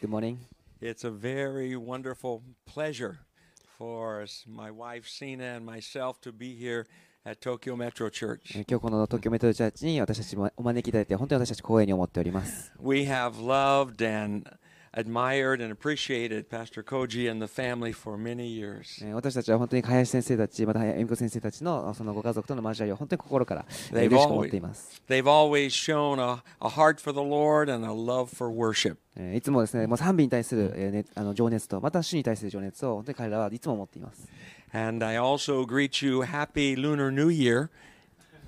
Good morning. It's a very wonderful pleasure for us, my wife Sina and myself to be here at Tokyo Metro え Church. ー今日この東京メトロチャーチに私たちもお招きいただいて本当に私たち光栄に思っております。 We have loved and admired and appreciated Pastor Koji and the family for many years. えー私たちは本当に林先生たち、また恵美子先生たちのそのご家族との交わりを本当に心から嬉しく思っています。They've always shown a, a heart for the Lord and a love for worship. えーいつもですね、もう賛美に対する、えーね、あの情熱と、また主に対する情熱を本当に彼らはいつも持っています。And I also greet you happy Lunar New Year.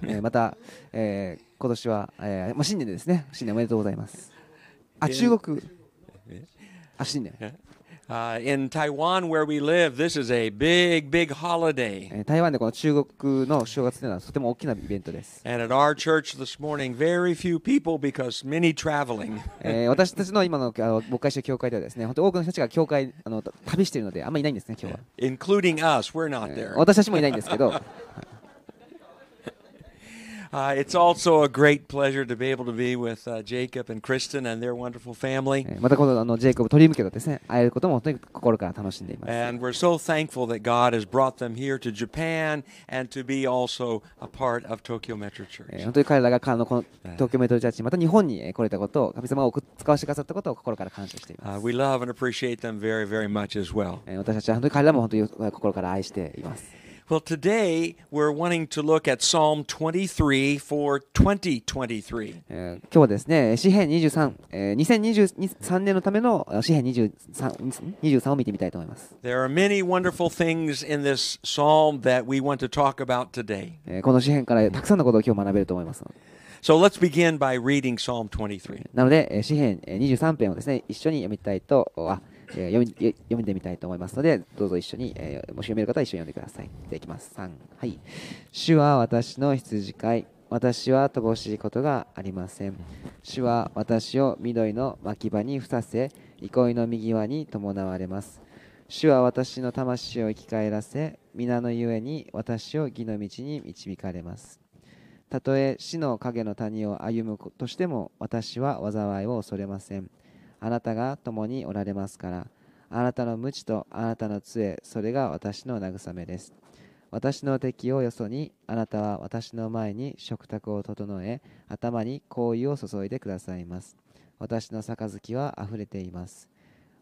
えーまた、えー今年は、えーまあ、新年ですね、新年おめでとうございます。あ、えー中国、あ、新年。Uh, in Taiwan, where we live, this is a big, big holiday. えー台湾でこの中国の正月というのはとても大きなイベントです。And at our church this morning, very few people because many traveling. えー私たちの今の牧会してる教会ではですね、本当多くの人たちが教会あの旅しているので、あんまりいないんですね、今日は。including us. We're not えー there. 私たちもいないんですけど、Uh, it's also a great pleasure to be able to be with uh, Jacob and Kristen and their wonderful family. And we're so thankful that God has brought them here to Japan and to be also a part of Tokyo Metro Church. 本当に彼らがあのこの東京メトロチャーチ、また日本に来れたことを、神様が使わせてくださったことを心から感謝しています。Uh, we love and appreciate them very, very much as well. 私たちは本当に彼らも本当に心から愛しています。Well, today we're wanting to look at Psalm 23 for 2023. えー今日はですね、詩編23、えー2023年のためのあ詩編 23, 23を見てみたいと思います。 There are many wonderful things in this psalm that we want to talk about today. えーこの詩編からたくさんのことを今日学べると思いますので。 So let's begin by reading Psalm 23. なので、えー詩編えー23編をですね、一緒に読みたいと、あ え読み読んでみたいと思いますので、どうぞ一緒に、えーもし読める方は一緒に読んでください。でいきます。3、はい。主は私の羊飼い。私は乏しいことがありません。主は私を緑の牧場にふさせ、憩いの右輪に伴われます。主は私の魂を生き返らせ、皆のゆえに私を義の道に導かれます。たとえ死の影の谷を歩むとしても私は災いを恐れません。あなたが共におられますから、あなたの無知とあなたの杖、それが私の慰めです。私の敵をよそに、あなたは私の前に食卓を整え、頭に香油を注いでくださいます。私の杯は溢れています。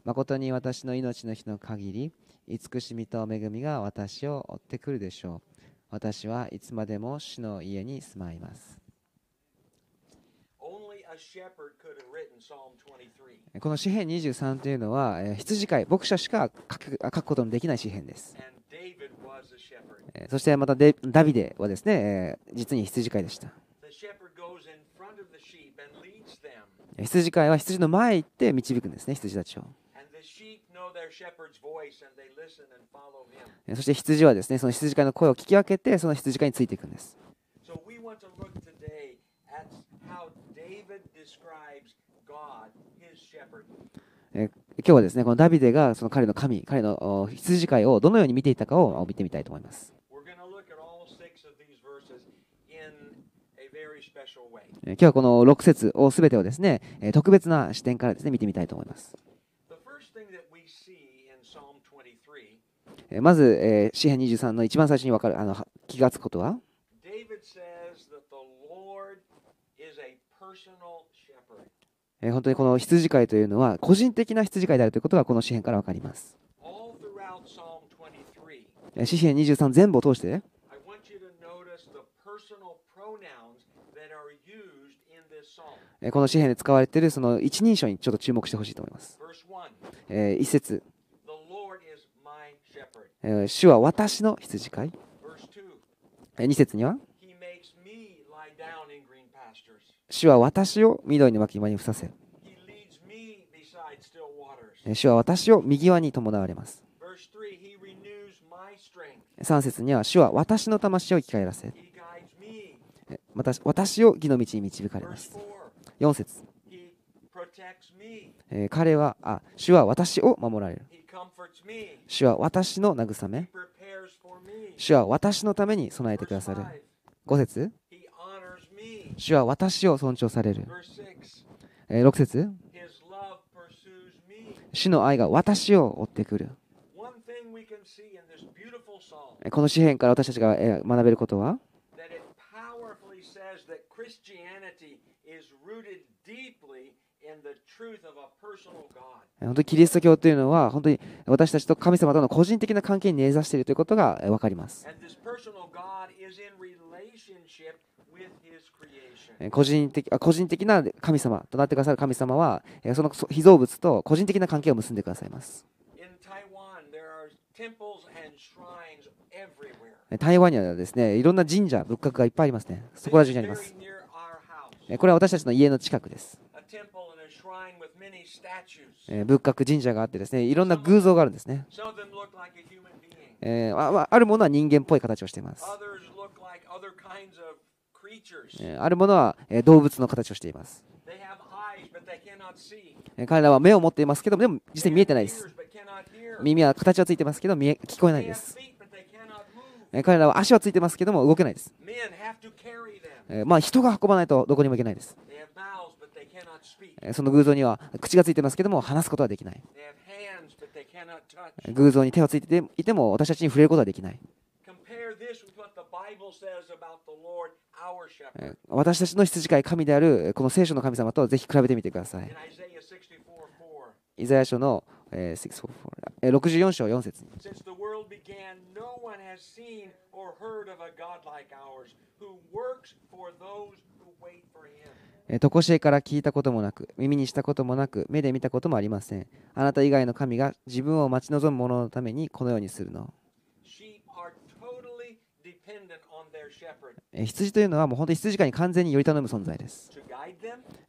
誠に私の命の日の限り、慈しみと恵みが私を追ってくるでしょう。私はいつまでも主の家に住まいます。Only a shepherd could have written Psalm 23. この詩編23というのは羊飼い、牧者しか書く,書くことのできない詩編です。そしてまたダビデはですね実に羊飼いでした。羊飼いは羊の前へ行って導くんですね、羊たちを。そして羊はですねその羊飼いの声を聞き分けてその羊飼いについていくんです。So えー今日はですね、このダビデがその彼の神、彼のお羊飼いをどのように見ていたかをお見てみたいと思います。We're going to look at all six of these verses in a very special way. えー今日はこの6節をすべてをですね、えー特別な視点からですね、見てみたいと思います。The first thing that we see in Psalm 23, えーまず、えー詩編23の一番最初に分かるあのは気がつくことは、えー本当にこの羊飼いというのは個人的な羊飼いであるということがこの詩編から分かります。All throughout Psalm 23, えー詩編23全部を通して、この詩編で使われているその一人称にちょっと注目してほしいと思います。Verse 1, えー一節、主は私の羊飼い？Verse 2, えー二節には、he makes me lie down in green pastures. 主は私を緑の脇きに伏させ。主は私を右側に伴われます。3節には、主は私の魂を生き返らせ。私,私を義の道に導かれます。4節彼はあ主は私を守られる。主は私の慰め。主は私のために備えてくださる。5節主は私を尊重される。え、6節主の愛が私を追ってくる。この詩篇から私たちが学べることは、本当キリスト教というのは、本当に私たちと神様との個人的な関係に根ざしているということが分かります。個人的あ個人的な神様となってくださる神様はえーそのそ被造物と個人的な関係を結んでくださいます。台湾にはですねいろんな神社仏閣がいっぱいありますね。そこら中にあります。これは私たちの家の近くです。仏閣神社があってですねいろんな偶像があるんですね。えーあるものは人間っぽい形をしています。あるものは動物の形をしています。彼らは目を持っていますけど、でも実際に見えてないです。耳は形はついてますけど見え、聞こえないです。彼らは足はついてますけども、動けないです。ま、人が運ばないとどこにも行けないです。その偶像には口がついてますけども、話すことはできない。偶像に手をついていても、私たちに触れることはできない。私たちの羊飼い神であるこの聖書の神様とぜひ比べてみてください。イザヤ書の64章4節に。とこしえから聞いたこともなく、耳にしたこともなく、目で見たこともありません。あなた以外の神が自分を待ち望む者のためにこのようにするの。羊というのは本当に羊飼いに完全により頼む存在です。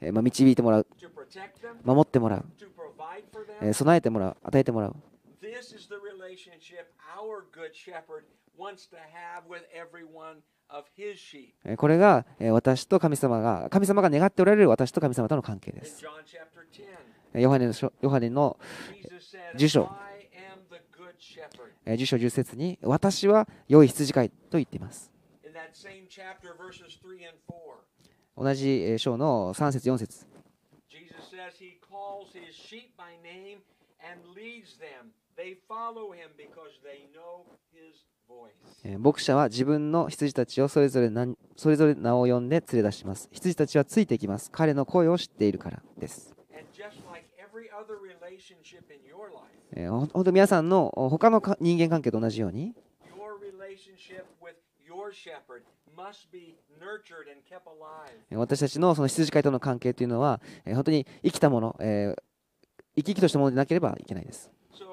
導いてもらう、守ってもらう、備えてもらう、与えてもらう。これが私と神様が神様が願っておられる私と神様との関係です。ヨハネの,辞書。辞書10節に私は良い羊飼いと言っています。同じ章の3節4節牧者は自分の羊たちをそれ,ぞれそれぞれ名を呼んで連れ出します。羊たちはついていきます。彼の声を知っているからです。本当、皆さんの他の人間関係と同じように、私たちのその羊飼いとの関係というのは、えー本当に生きたもの、えー生き生きとしたものでなければいけないです、そ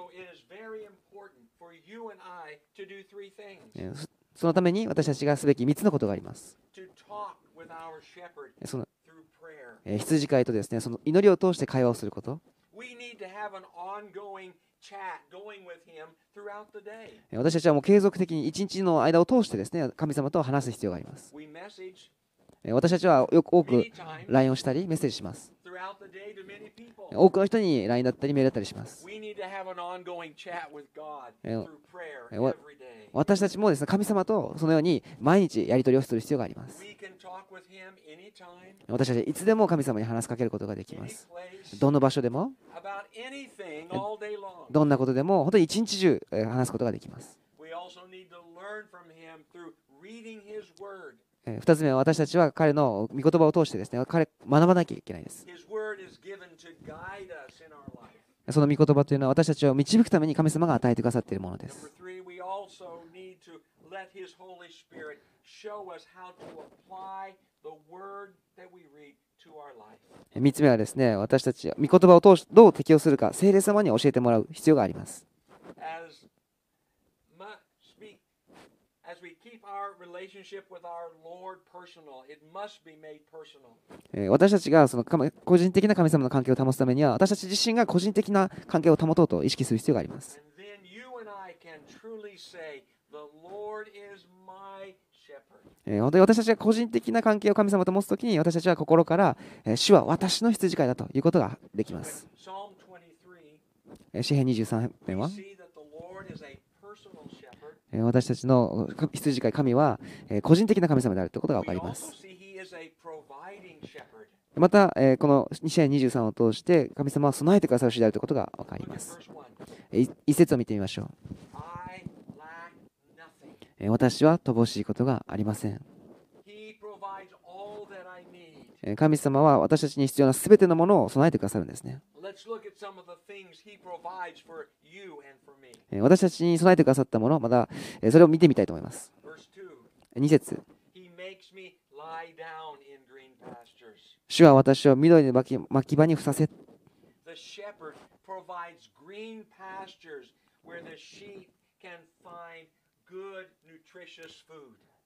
そのために私たちがすべき3つのことがあります、その羊飼いとですねその祈りを通して会話をすること、私たちはもう継続的に一日の間を通してですね神様と話す必要があります。私たちはよく多く LINE をしたりメッセージします。多くの人に LINE だったりメールだったりします。私たちもですね神様とそのように毎日やり取りをする必要があります。私たちはいつでも神様に話しかけることができます。どの場所でも、どんなことでも、本当に一日中話すことができます。2つ目は私たちは彼の御言葉を通してですね彼学ばなきゃいけないです。その御言葉というのは私たちを導くために神様が与えてくださっているものです。3つ目はですね、私たち、御言葉を通しどう適用するか、聖霊様に教えてもらう必要があります。私たちがその個人的な神様の関係を保つためには、私たち自身が個人的な関係を保とうと意識する必要があります。えー本当に私たちが個人的な関係を神様と持つときに私たちは心から、えー主は私の羊飼いだということができます。Psalm 23, えー詩編23 we 編は、私たちのか羊飼い神は、えー個人的な神様であるということが分かります。また、えーこの2023を通して神様は備えてくださる主であるということが分かります。Verse 1. えーい一節を見てみましょう I lack nothing. えー私は乏しいことがありません。神様は私たちに必要な全てのものを備えてくださるんですね。私たちに備えてくださったもの、またそれを見てみたいと思います。2節主は私を緑の巻き,場にふさせ。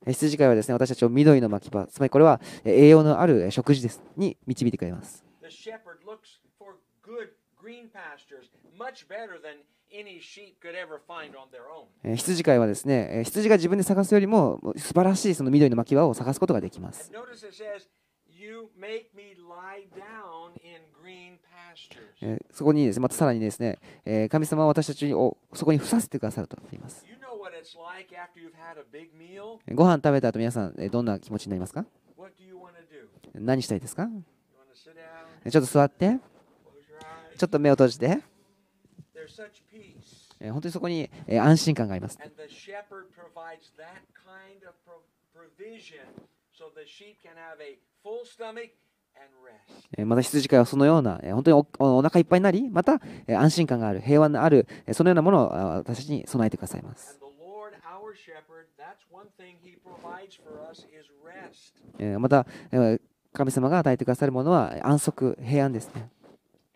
羊飼いはですね、私たちを緑の牧場、つまりこれは栄養のある食事です、に導いてくれます。羊飼いはですね、羊が自分で探すよりも素晴らしいその緑の牧場を探すことができます。そこにですね、またさらにですね、神様は私たちをそこに伏させてくださると言います。ご飯食べた後皆さん、どんな気持ちになりますか？何したいですか？ちょっと座って、ちょっと目を閉じて、本当にそこに安心感があります。また羊飼いはそのような本当にお,お腹いっぱいになりまた安心感がある平和のあるそのようなものを私に備えてくださいます。またえー神様が与えてくださるものはえー安息平安ですね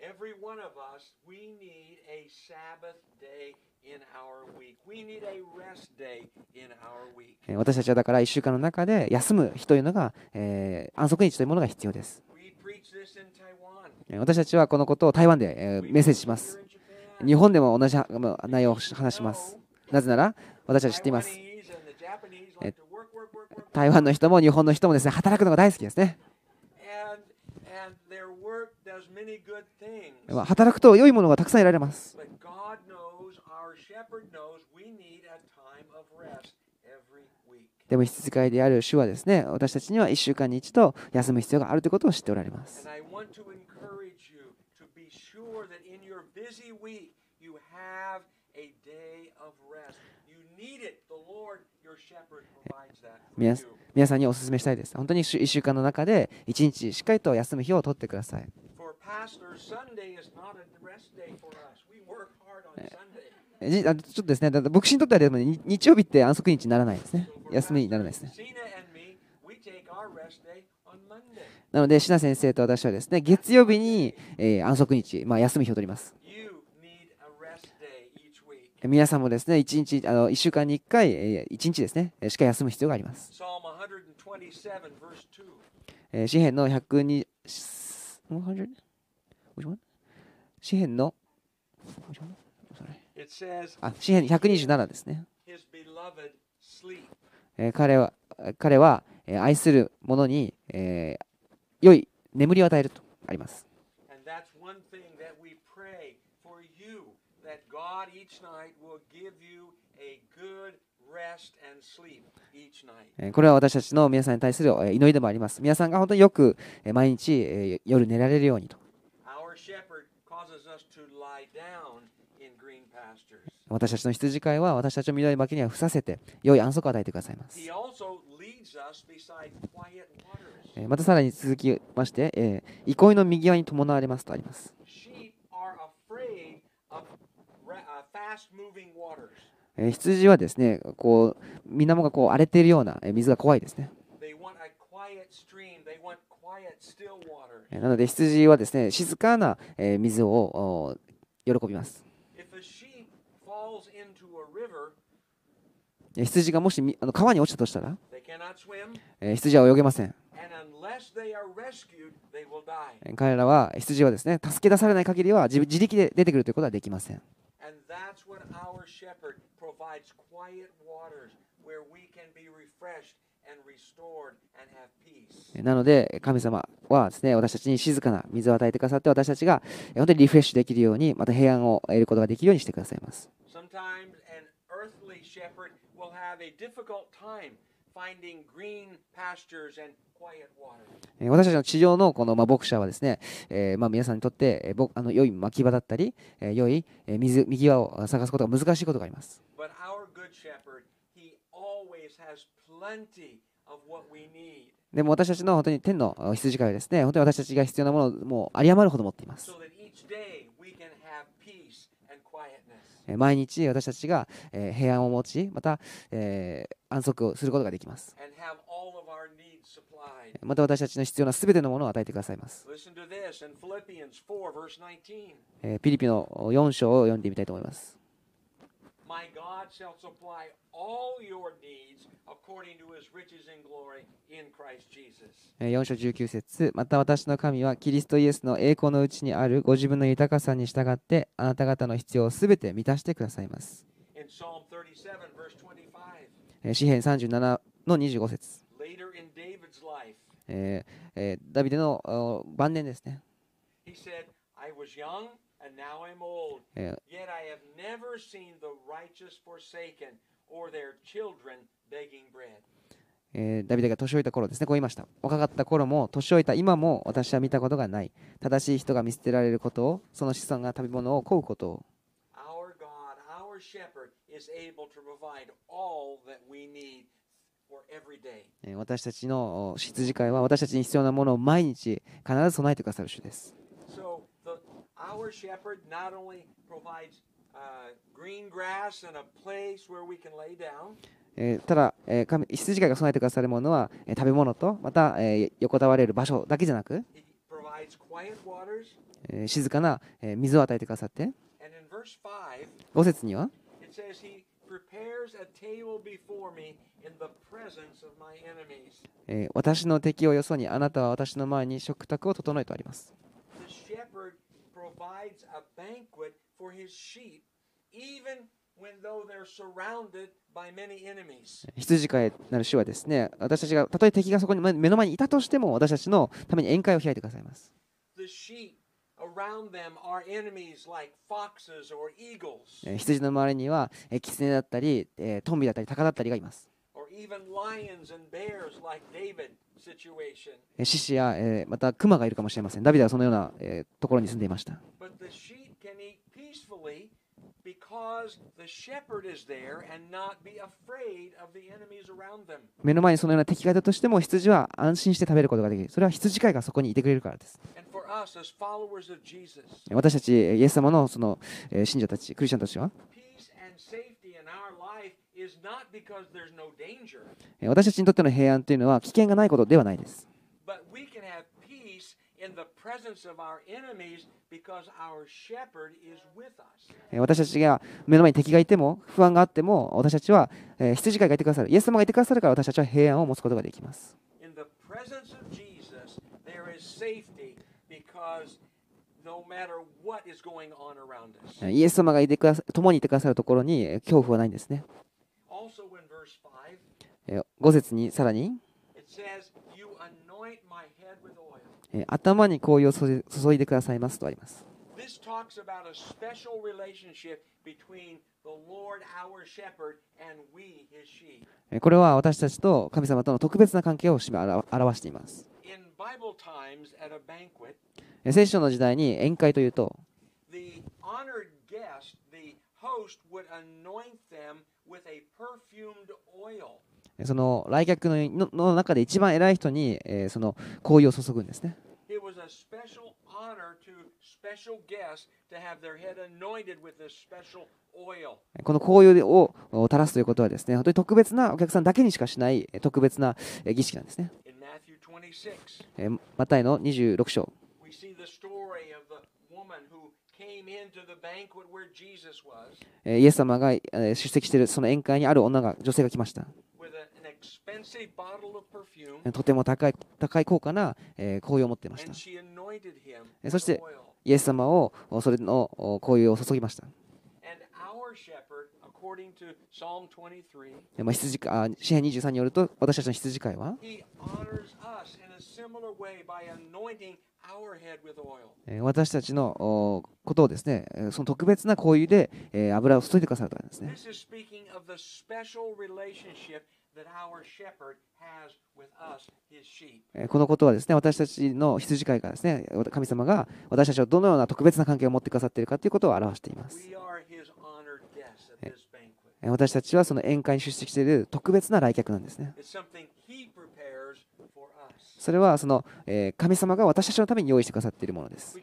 Every one of us, we need a Sabbath day in our week. We need a rest day in our week. えー私たちはだから1週間の中で休む日というのが、えー安息日というものが必要です。We preach this in Taiwan. えー私たちはこのことを台湾で、えーメッセージします.日本でも同じ内容を話します。なぜなら私たち知っています。台湾の人も日本の人もですね働くのが大好きですね。働くと良いものがたくさん得られます。でも、羊飼いである主はですね私たちには1週間に1度休む必要があるということを知っておられます。皆さんにお勧めしたいです。本当に1週間の中で1日しっかりと休む日を取ってください。ちょっとですね、牧師にとっては日曜日って安息日にならないですね。休みにならないですね。なので、シナ先生と私はですね月曜日に安息日、まあ、休む日を取ります。皆さんもですね、1日、あの1週間に1回、え1日ですね、えーしっかり休む必要があります。Psalm 127, verse 2. えー詩篇の102、100? Which one? 詩篇の、詩篇127ですね。His beloved sleep. えー彼は、彼は、えー愛する者に、えー良い眠りを与えるとあります。And that's one thing that we pray for you that God each night will give you a good rest and sleep each night. これは私たちの皆さんに対する祈りでもあります。皆さんが本当によく毎日夜寝られるようにと。私たちの羊飼いは私たちの緑巻には伏させて良い安息を与えてくださいます。またさらに続きまして、憩いの右側に伴われますとあります。えー羊はですね、こう水面がこう荒れているようなえー水が怖いですね。They want a quiet stream. They want quiet, still water. えーなので羊はですね、静かなえー水をお喜びます。If a sheep falls into a river, えー羊がもしみあの川に落ちたとしたら、羊は泳げません。and unless they are rescued, they will die. えー彼らは羊はですね、助け出されない限りは自自力で出てくるということはできません。And that's what our shepherd provides quiet waters where we can be refreshed and restored and have peace. えーなので神様はですね私たちに静かな水を与えてくださって私たちがえー本当にリフレッシュできるようにまた平安を得ることができるようにしてくださいます。私たちの地上のこのまあ牧者はですね、えーまあ皆さんにとって、えあの良い牧場だったり、えー良いえー水右輪を探すことが難しいことがあります。でも私たちの本当に天のあ羊飼いはですね、本当に私たちが必要なものをもう有り余るほど持っています。so that each day we can have peace and quietness. えー毎日私たちが、えー平安を持ち、また、えー安息をすることができます。また私たちの必要なすべてのものを与えてくださいます。Listen to this in Philippians 4, verse 19. えーピリピの4章を読んでみたいと思います。My God shall supply all your needs according to his riches in glory in Christ Jesus. えー4章19節また私の神はキリストイエスの栄光のうちにあるご自分の豊かさに従ってあなた方の必要をすべて満たしてくださいます。In Psalm 37, verse 25, えー詩編37の25節、later in David's life, えーえーダビデのお晩年ですね。he said, I was young ダビデが年老いた頃ですね、こう言いました。若かった頃も、年老いた今も、私は見たことがない。正しい人が見捨てられることを、その子孫が食べ物を買うことを。私たちの羊飼いは、私たちに必要なものを毎日、必ず備えてくださる主です。ただ、羊飼いが備えてくださるものは食べ物とまた横たわれる場所だけじゃなく静かな水を与えてくださって。5節には私の敵をよそにあなたは私の前に食卓を整えてあります。Provides a banquet for his sheep, even when though they're surrounded by many enemies. 羊飼いなる主はですね、私たちがたとえ敵がそこに目目の前にいたとしても、私たちのために宴会を開いてくださいます。The sheep around them are enemies like foxes or eagles, えー羊の周りには、えー狐だったり、えートンビだったり、鷹だったりがいます。獅子や、えー、また熊がいるかもしれません。ダビデはそのような、え、ところに住んでいました。目の前にそのような敵がいたとしても羊は安心して食べることができるそれは羊飼いがそこにいてくれるからです私たちイエス様のその信者たちクリスチャンたちは私たちにとっての平安というのは危険がないことではないです。私たちが目の前に敵がいても不安があっても私たちは羊飼いがいてくださる。イエス様がいてくださるから私たちは平安を持つことができます。イエス様がいてくださ共にいてくださるところに恐怖はないんですね。5節にさらに頭に紅葉を注いでくださいますとあります。これは私たちと神様との特別な関係を表しています。聖書の時代に宴会というと、その来客の,の,中で一番偉い人に、えー、その好意を注ぐんですね。この紅葉を垂らすということはですね、本当に特別なお客さんだけにしかしない特別な儀式なんですね。マタイの26章。イエス様が出席しているその宴会にある女が女性が来ました。とても高い高い高価なえー香油を持っていました and。she anointed him え with そして、oil. イエス様をおそれのお香油を注ぎました。And our shepherd, according to Psalm 23, えーまあ、羊かあ詩編23によると、私たちの羊飼いは、私たちのおことをですね、えーその特別な香油で、えー油を注いでくださるからですね。このことはですね私たちの羊飼いがですね神様が私たちをどのような特別な関係を持ってくださっているかということを表しています。私たちはその宴会に出席している特別な来客なんですね。それはその神様が私たちのために用意してくださっているものです。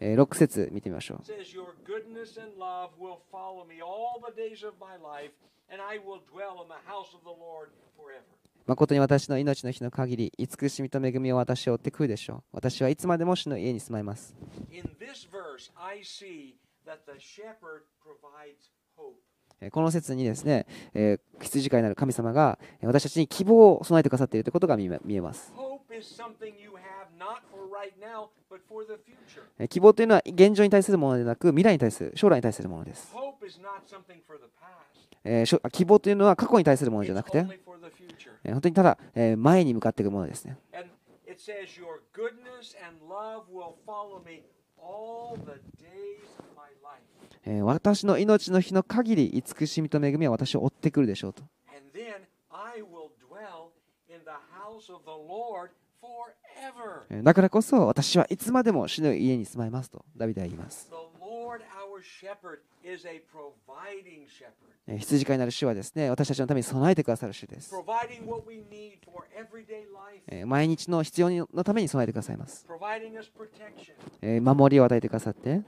6節見てみましょう。誠に私の命の日の限り、慈しみと恵みを私を追ってくるでしょう。私はいつまでも主の家に住まいます。この説にですね、羊飼いなる神様が私たちに希望を備えてくださっているということが見えます。希望というのは現状に対するものでなく未来に対する将来に対するものです。希望というのは過去に対するものじゃなくて、本当にただ前に向かっていくものですね。私の命の日の限り、慈しみと恵みは私を追ってくるでしょうと。だからこそ、私はいつまでも死ぬ家に住まいますと、ダビデは言います。羊飼いになる主はですね私たちのために備えてくださる主です。毎日の必要のために備えてくださいます。守りを与えてくださって、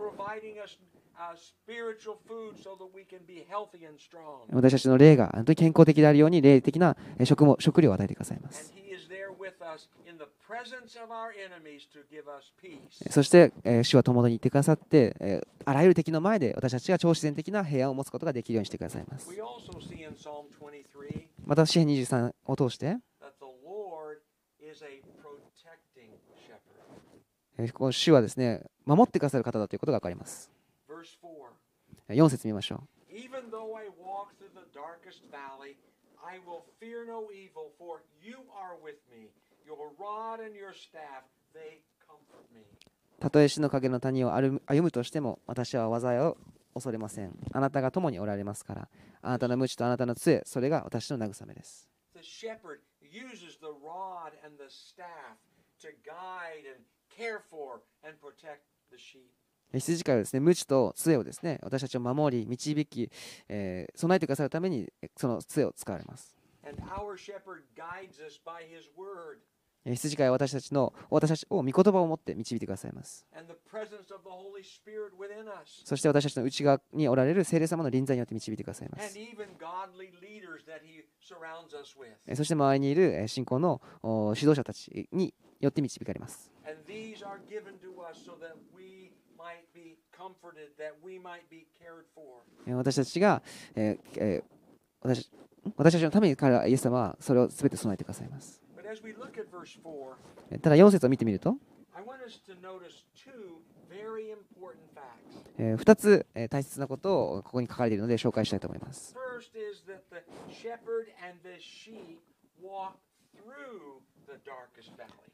私たちの霊が本当に健康的であるように、霊的な食,も食料を与えてくださいます。そして、えー、主は共にいてくださって、えー、あらゆる敵の前で私たちが超自然的な平安を持つことができるようにしてくださいます。また、詩編23を通して、主はですね守ってくださる方だということが分かります。4節見ましょう。たとえ死の影の谷を歩むとしても私は災いを恐れません。あなたが共におられますから。あなたの無知とあなたの杖それが私の慰めです。羊飼いはですね無知と杖をですね私たちを守り導き、備えてくださるためにその杖を使われます。羊飼いは私たちの私たちを御言葉を持って導いてくださいます。そして私たちの内側におられる聖霊様の臨在によって導いてくださいます。そして周りにいる信仰の指導者たちによって導かれます。私たちが、えー、私私たちのために彼らイエス様はそれを全て備えてくださいます。ただ4節を見てみると、2つ大切なことをここに書かれているので紹介したいと思います。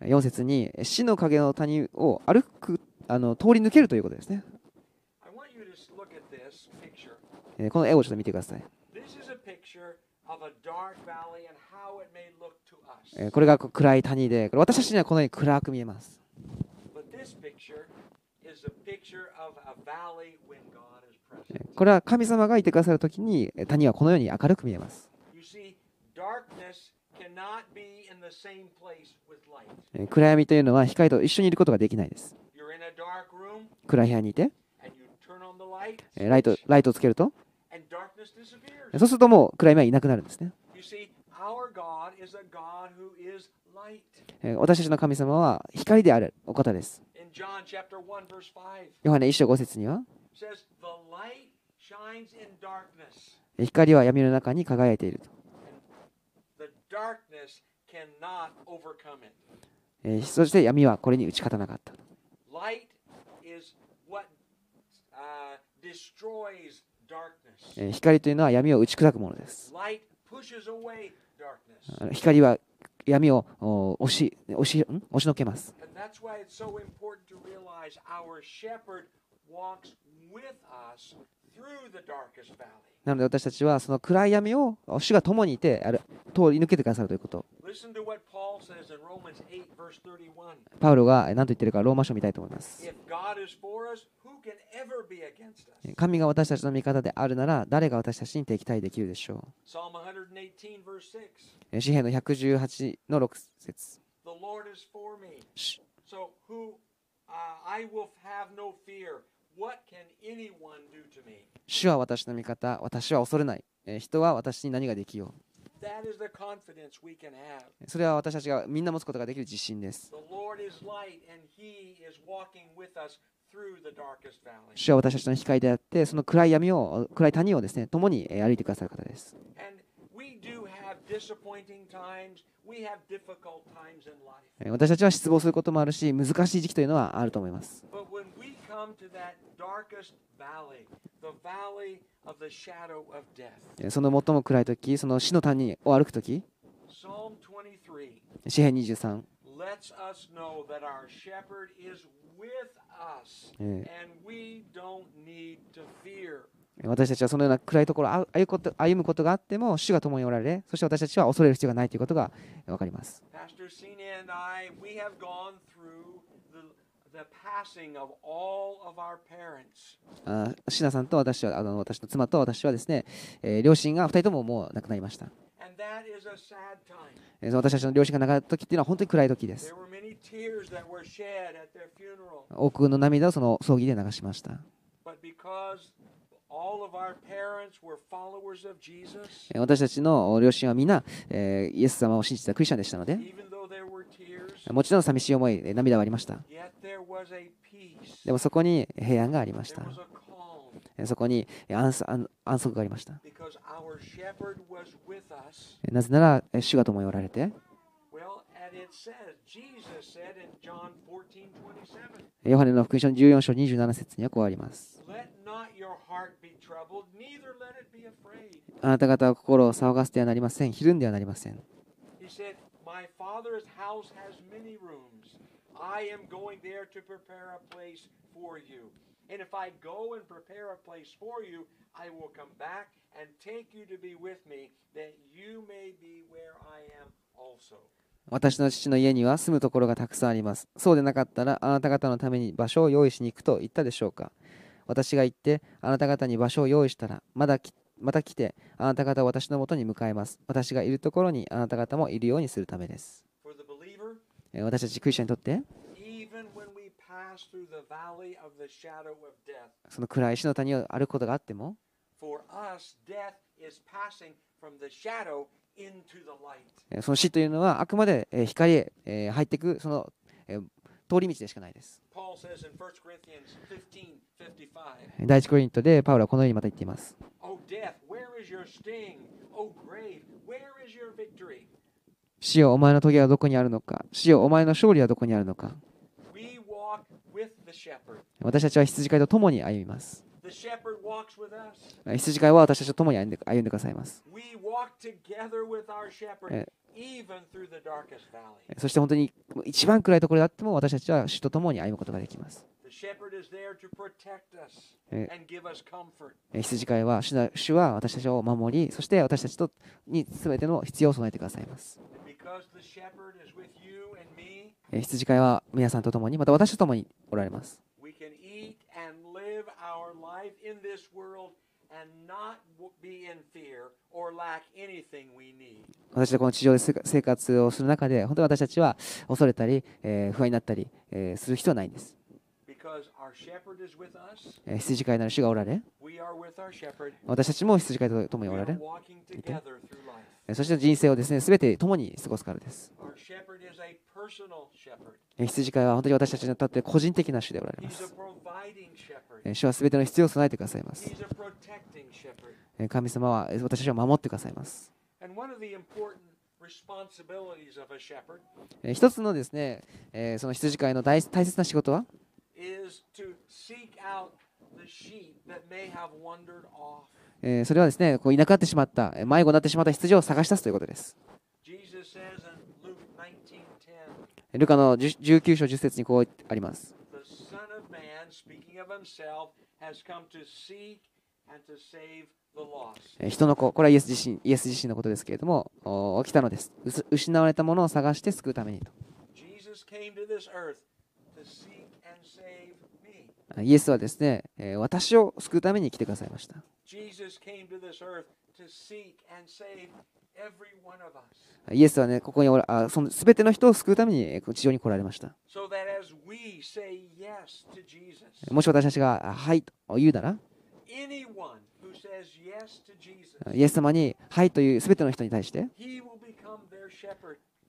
4節に死の影の谷を歩くあの通り抜けるということですね。この絵をちょっと見てください。これが暗い谷で、私たちにはこのように暗く見えます。これは神様がいてくださるときに谷はこのように明るく見えます。暗闇というのは光と一緒にいることができないです。暗い部屋にいて、ライト,ライトをつけると、そうするともう暗闇はいなくなるんですね。私たちの神様は光であるお方です。ヨハネ1章5節には光は闇の中に輝いていると。そして闇はこれに打ち勝なかった。光というのは闇を打ち砕くものです。光は闇を押し,押し,のけます。なので私たちはその暗い闇を主が共にいてある通り抜けてくださるということ。パウロが何と言っているかローマ書を見たいと思います。神が私たちの味方であるなら誰が私たちに敵対できるでしょ Psalm 118, verse 6. う。詩篇の118の6節 The Lord is for me. し So who uh, I will have no fear. What can anyone do to me? 主は私の味方、私は恐れない。えー人は私に何ができよ.う。それは私たちがみんな持つことができる自信です。主は私たちの光であって、その暗い闇を、暗い谷をですね、共に歩いてくださる方です。私たちは失望することもあるし、難しい時期というのはあると思います。その最も暗い時、その死の谷を歩く時、詩編23。え and we don't need to fear. ー私たちはそのような暗いところをこと歩むことがあっても、主が共におられ、そして私たちは恐れる必要がないということが分かります。シナさんと私はあの私の妻と私はですね、えー両親が2人とももう亡くなりました。And that is a sad time. えーその私たちの両親が亡くなった時っていうのは本当に暗い時です There。were many tears that were shed at their funeral. 多くの涙をその葬儀で流しました。私たちの両親は皆、イエス様を信じたクリシチャンでしたので、もちろん寂しい思い、涙はありました。でもそこに平安がありました。そこに安,息がありました。なぜなら、主が共におられて、ヨハネの福音書14章27節にはこうあります。あなた方は心を騒がせてはなりません。ひるんではなりません。私の父の家には住むところがたくさんあります。そうでなかったら、あなた方のために場所を用意しに行くと言ったでしょうか。私が行って、あなた方に場所を用意したら、まだきまた来て、あなた方を私のもとに迎えます。私がいるところにあなた方もいるようにするためです。私たちクリスチャンにとって、その暗い死の谷を歩くことがあっても、その死というのはあくまでえー光へえー入っていくそのえー通り道でしかないです。第1コリントでパウロはこのようにまた言っています。死よお前の棘はどこにあるのか？死よお前の勝利はどこにあるのか？私たちは羊飼いと共に歩みます。羊飼いは私たちと共に歩んで,歩んでくださいます。そして本当に一番暗いところであっても私たちは死と共に歩むことができます。羊飼いは主,主は私たちを守りそして私たちとにべての必要を備えてくださいます。羊飼いは皆さんとともにまた私ともにおられます。私はこの地上で生活をする中で本当に私たちは恐れたり、えー、不安になったり、えー、する人はないんです。羊飼いなる主がおられ、私たちも羊飼いと共におられ、そして人生をですね全て共に過ごすからです。羊飼いは本当に私たちにとって個人的な主でおられます。主は全ての必要を備えてくださいます。神様は私たちを守ってくださいます。一つのですねその羊飼いの,大切な仕事は、それはですね、いなくなってしまった、迷子になってしまった羊を探し出すということです。ルカの19章10節にこうあります。人の子、これはイエス自身,イエス自身のことですけれども、起きたのです。失われたものを探して救うためにと。イエスはですね、私を救うために来てくださいました。イエスはね、ここにおら、すべての人を救うために地上に来られました。もし私たちが、はいと言うなら、イエス様に、はいというすべての人に対して、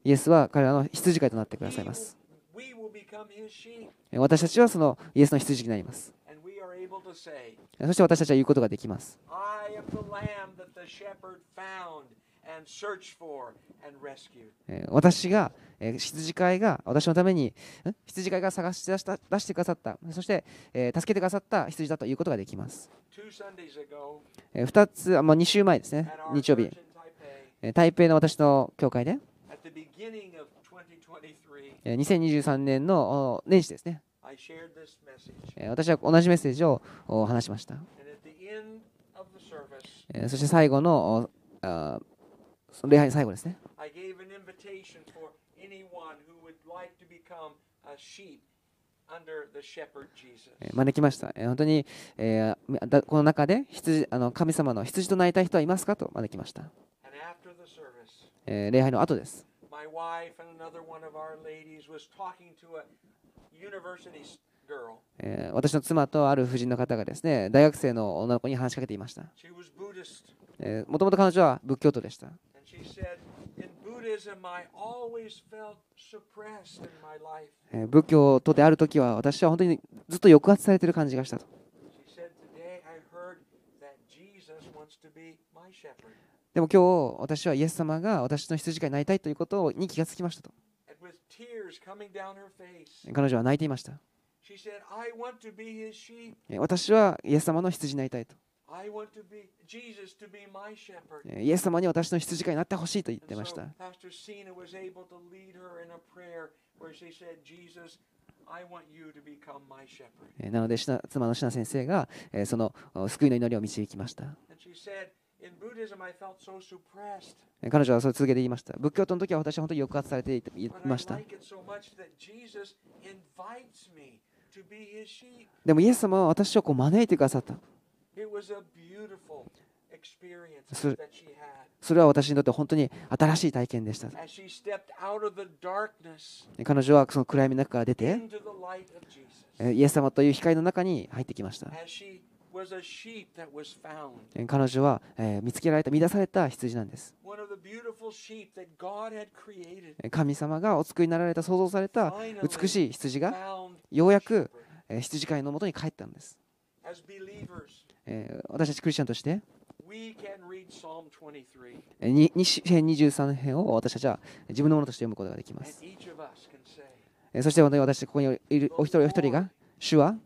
イエスは彼らの羊飼いとなってくださいます。私たちはそのイエスの羊になります。そして私たちは言うことができます。I am the lamb that the shepherd found and searched for and rescued. えー私が、えー羊飼いが私のためにん羊飼いが探し出した出してくださったそして、えー助けてくださった羊だということができます、Two Sundays ago え2つあ、まあ、2週前ですね日曜日台北の私の教会で2023年の年始ですね。私は同じメッセージを話しました。そして最後の礼拝の最後ですね。招きました。本当にこの中で神様の羊とないたい人はいますか？と招きました。礼拝の後です。私の妻とある夫人の方がですね、大学生の女の子に話しかけていました。もともと彼女は仏教徒でした。仏教徒であるときは私は本当にずっと抑圧されている感じがしたと。でも今日私はイエス様が私の羊飼いになりたいということに気がつきましたと。彼女は泣いていました。私はイエス様の羊になりたいと。イエス様に私の羊飼いになってほしいと言ってました。なので、妻のシナ先生がその救いの祈りを導きました。彼女はそれ続けて言いました。仏教徒の時は私は本当に抑圧されていました。でもイエス様は私をこう招いてくださった。それ,それは私にとって本当に新しい体験でした。彼女はその暗闇の中から出て、イエス様という光の中に入ってきました。彼女は見つけられた、乱された羊なんです。神様がお作りになられた、創造された美しい羊が、ようやく羊飼いのもとに帰ったんです。私たちクリスチャンとして、2編23編を私たちは自分のものとして読むことができます。そして私、ここにいるお一人お一人が、主は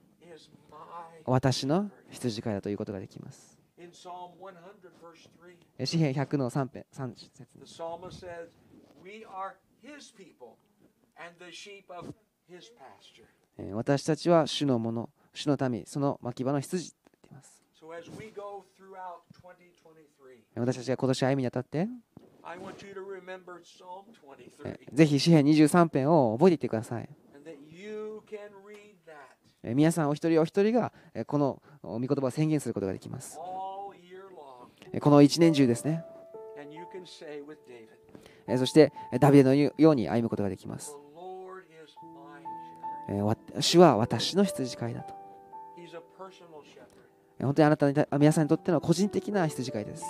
私の羊飼いだということができます。100の3編私たちは主のもの、主の民、その牧場の羊と言っています。私たちが今年歩みにあたって、ぜひ詩篇23編を覚えていってください。皆さんお一人お一人がえーこのお御言葉を宣言することができます。この一年中ですね。そしてえーダビデのように歩むことができます。主は私の羊飼いだと。本当にあなたに皆さんにとっての個人的な羊飼いです。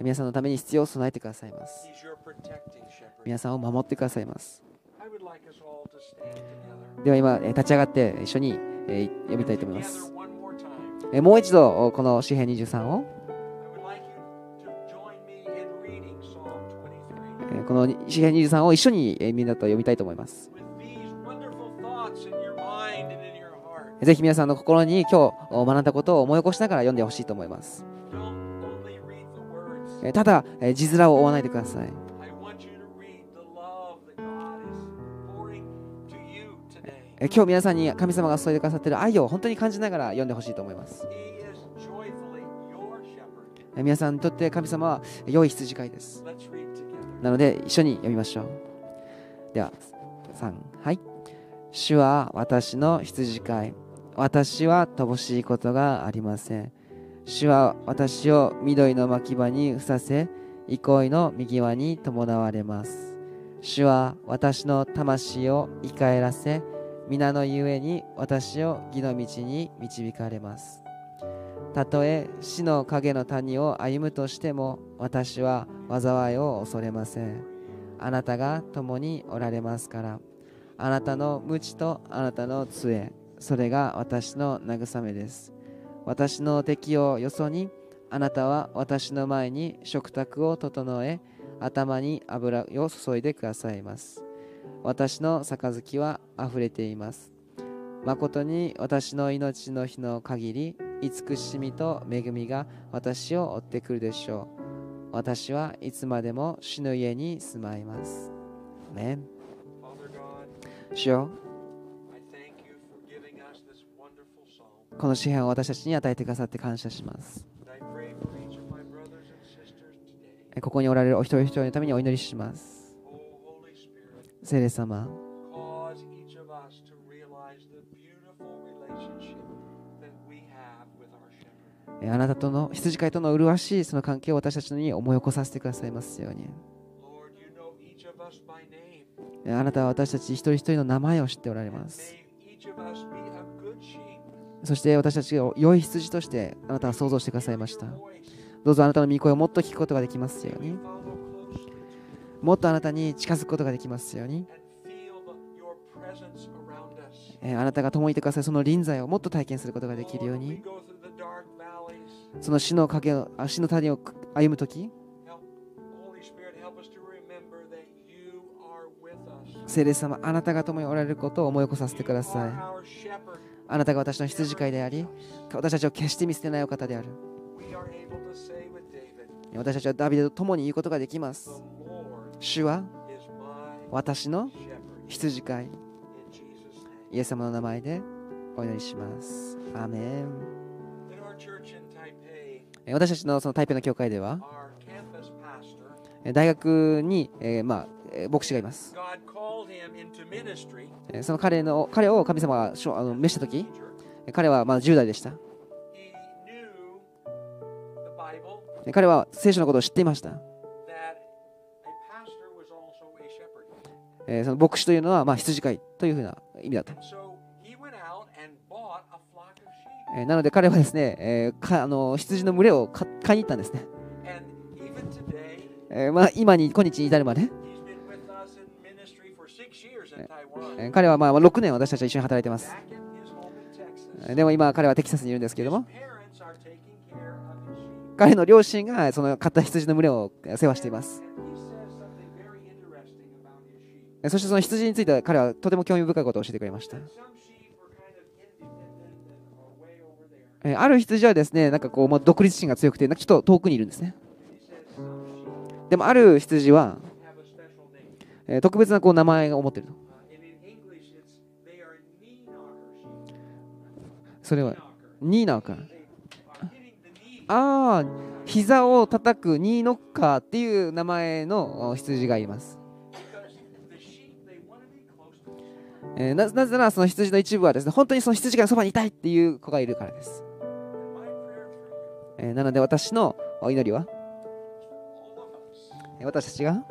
皆さんのために必要を備えてくださいます。皆さんを守ってくださいます。では今立ち上がって一緒に読みたいと思います。もう一度この詩編23を。この詩編23を一緒にみんなと読みたいと思います。ぜひ皆さんの心に今日学んだことを思い起こしながら読んでほしいと思います。ただ字面を追わないでください。え今日皆さんに神様が注いでくださっている愛を本当に感じながら読んでほしいと思います。え皆さんにとって神様は良い羊飼いです。なので一緒に読みましょう。では3はい。主は私の羊飼い。私は乏しいことがありません。主は私を緑の牧場にふさせ憩いの右輪に伴われます。主は私の魂を生き返らせ皆のゆえに私を義の道に導かれます。たとえ死の影の谷を歩むとしても私は災いを恐れません。あなたが共におられますから。あなたの鞭とあなたの杖。それが私の慰めです。私の敵をよそにあなたは私の前に食卓を整え頭に油を注いでくださいます。私の杯はあふれています。誠に私の命の日の限り慈しみと恵みが私を追ってくるでしょう。私はいつまでも主の家に住まいます。アメン Father God, 主よ.この詩篇を私たちに与えてくださって感謝します.ここにおられるお一人一人のためにお祈りします。Oh, 聖霊様。あなたとの羊飼いとの麗しいその関係を私たちに思い起こさせてくださいますように。あなたは私たち一人一人の名前を知っておられます。そして私たちを良い羊としてあなたは想像してくださいましたどうぞあなたの御声をもっと聞くことができますように。もっとあなたに近づくことができますように。あなたが共にいてください。その臨在をもっと体験することができるように。その死の,影死の谷を歩むとき聖霊様あなたが共におられることを思い起こさせてください。あなたが私の羊飼いであり私たちを決して見捨てないお方である。私たちはダビデと共に言うことができます。主は私の羊飼い。イエス様の名前でお祈りします。アメン私たちの,その台北の教会では、大学に、えまあ、牧師がいます。その彼,の彼を神様が召したとき、彼はまだ10代でした。彼は聖書のことを知っていました。えー、その牧師というのはまあ羊飼いというふうな意味だと。えー、なので彼はですね、えーかあの、羊の群れを買いに行ったんですね。えーまあ、今に、今日に至るまで。えー、彼はまあ6年私たちは一緒に働いています。でも今彼はテキサスにいるんですけれども、彼の両親がその買った羊の群れを世話しています。そしてその羊については彼はとても興味深いことを教えてくれました。ある羊はですね、なんかこう、まあ、独立心が強くて、なんかちょっと遠くにいるんですね。でもある羊は、え、特別なこう名前を持っていると。それは、ニーナーカー。ああ、膝を叩くニーノッカーっていう名前の羊がいます。えーなぜならその羊の一部はですね本当にその羊がそばにいたいっていう子がいるからです、えーなので私のお祈りは私たちが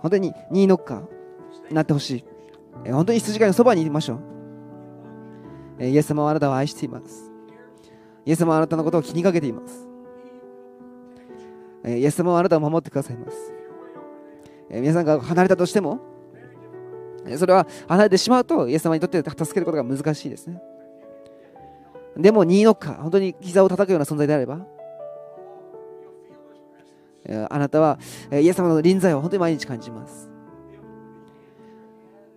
本当にニーノッカーになってほしい、えー本当に羊飼いのそばにいましょう、えーイエス様はあなたを愛しています。イエス様はあなたのことを気にかけています、えーイエス様はあなたを守ってくださいます、えー皆さんが離れたとしてもそれは離れてしまうとイエス様にとって助けることが難しいですねでもニーノッカ本当に膝を叩くような存在であればあなたはイエス様の臨在を本当に毎日感じます。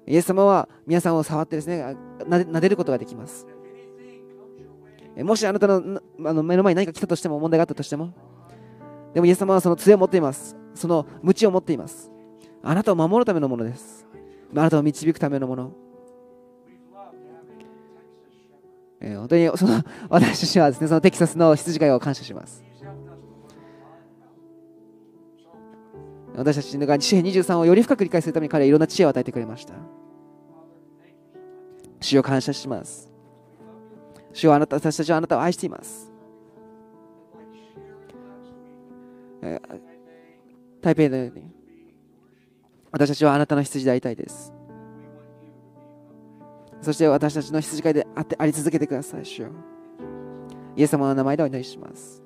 イエス様は皆さんを触ってですね、撫でることができます。もしあなたのあの目の前に何か来たとしても、問題があったとしても、でもイエス様はその杖を持っています。その鞭を持っています。あなたを守るためのものです。あなたを導くためのものえー、本当にその 私たちはです、ね、そのテキサスの羊飼いを感謝します。私たちが詩二23をより深く理解するために彼はいろんな知恵を与えてくれました。主を感謝します。主をあなた私たちはあなたを愛しています。えー、台北のように。私たちはあなたの羊でありたいです。そして私たちの羊飼いであってあり続けてください主よ。イエス様の名前でお祈りします。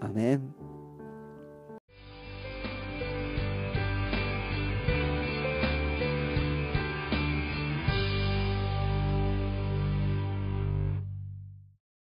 アメン。